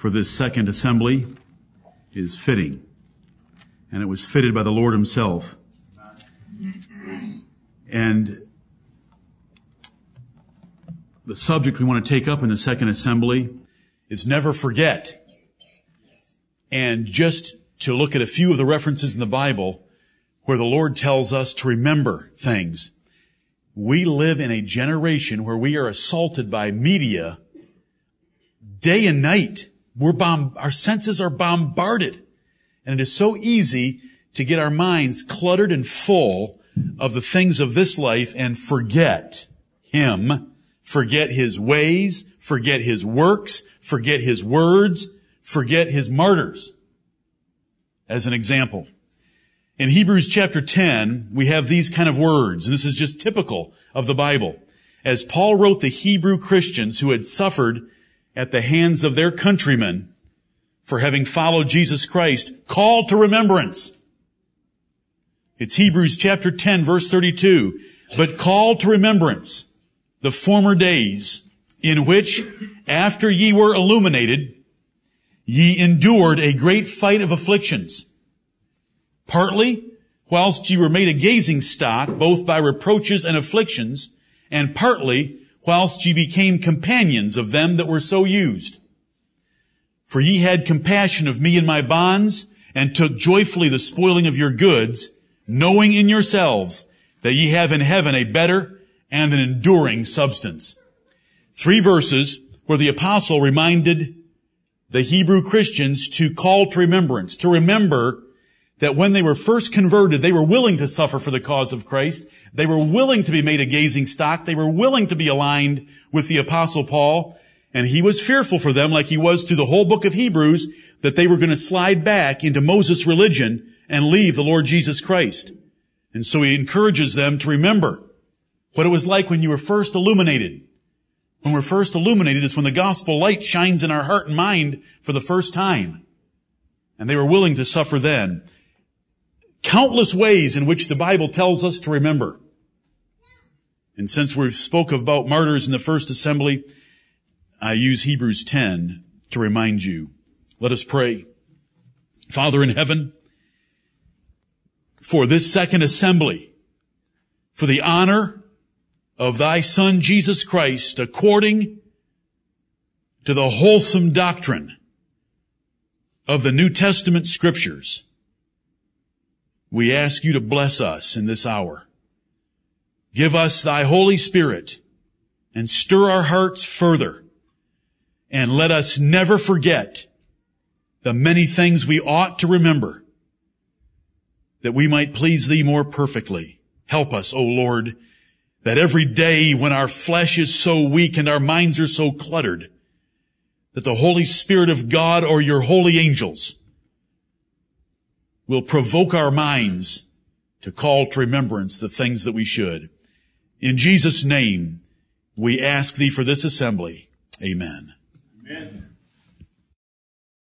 for this second assembly is fitting. And it was fitted by the Lord himself. And the subject we want to take up in the second assembly is never forget. And just to look at a few of the references in the Bible where the Lord tells us to remember things. We live in a generation where we are assaulted by media day and night. We're bomb- our senses are bombarded. And it is so easy to get our minds cluttered and full of the things of this life and forget Him, forget His ways, forget His works, forget His words, forget His martyrs. As an example. In Hebrews chapter 10, we have these kind of words, and this is just typical of the Bible. As Paul wrote the Hebrew Christians who had suffered at the hands of their countrymen for having followed Jesus Christ, called to remembrance. It's Hebrews chapter 10 verse 32. But call to remembrance the former days in which, after ye were illuminated, ye endured a great fight of afflictions partly whilst ye were made a gazing stock, both by reproaches and afflictions, and partly whilst ye became companions of them that were so used. For ye had compassion of me in my bonds, and took joyfully the spoiling of your goods, knowing in yourselves that ye have in heaven a better and an enduring substance. Three verses where the apostle reminded the Hebrew Christians to call to remembrance, to remember that when they were first converted, they were willing to suffer for the cause of Christ. They were willing to be made a gazing stock. They were willing to be aligned with the apostle Paul. And he was fearful for them, like he was through the whole book of Hebrews, that they were going to slide back into Moses' religion and leave the Lord Jesus Christ. And so he encourages them to remember what it was like when you were first illuminated. When we're first illuminated is when the gospel light shines in our heart and mind for the first time. And they were willing to suffer then countless ways in which the Bible tells us to remember. And since we've spoke about martyrs in the first assembly, I use Hebrews 10 to remind you. Let us pray. Father in heaven, for this second assembly, for the honor of thy son Jesus Christ according to the wholesome doctrine of the New Testament scriptures, we ask you to bless us in this hour. Give us thy Holy Spirit and stir our hearts further and let us never forget the many things we ought to remember that we might please thee more perfectly. Help us, O Lord, that every day when our flesh is so weak and our minds are so cluttered, that the Holy Spirit of God or your holy angels will provoke our minds to call to remembrance the things that we should. In Jesus' name, we ask thee for this assembly. Amen. Amen.